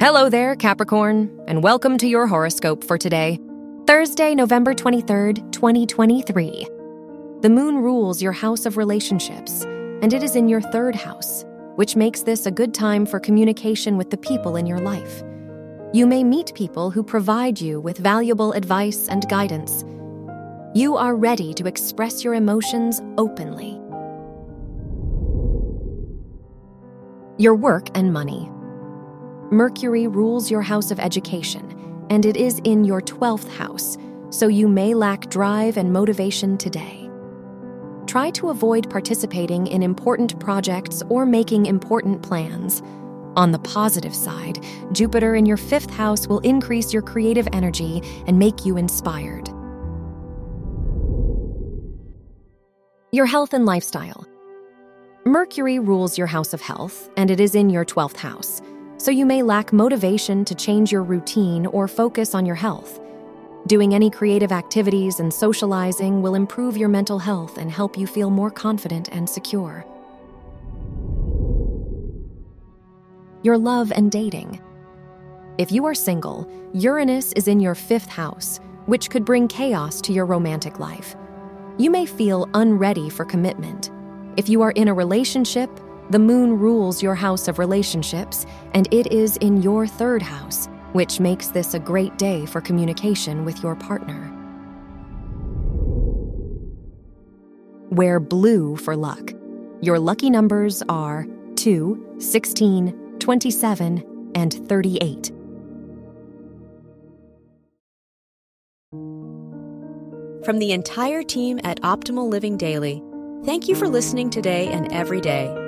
Hello there, Capricorn, and welcome to your horoscope for today, Thursday, November 23rd, 2023. The moon rules your house of relationships, and it is in your third house, which makes this a good time for communication with the people in your life. You may meet people who provide you with valuable advice and guidance. You are ready to express your emotions openly. Your work and money. Mercury rules your house of education, and it is in your 12th house, so you may lack drive and motivation today. Try to avoid participating in important projects or making important plans. On the positive side, Jupiter in your fifth house will increase your creative energy and make you inspired. Your health and lifestyle. Mercury rules your house of health, and it is in your 12th house so you may lack motivation to change your routine or focus on your health. Doing any creative activities and socializing will improve your mental health and help you feel more confident and secure. Your love and dating. If you are single, Uranus is in your fifth house, which could bring chaos to your romantic life. You may feel unready for commitment. If you are in a relationship, the moon rules your house of relationships, and it is in your third house, which makes this a great day for communication with your partner. Wear blue for luck. Your lucky numbers are 2, 16, 27, and 38. From the entire team at Optimal Living Daily, thank you for listening today and every day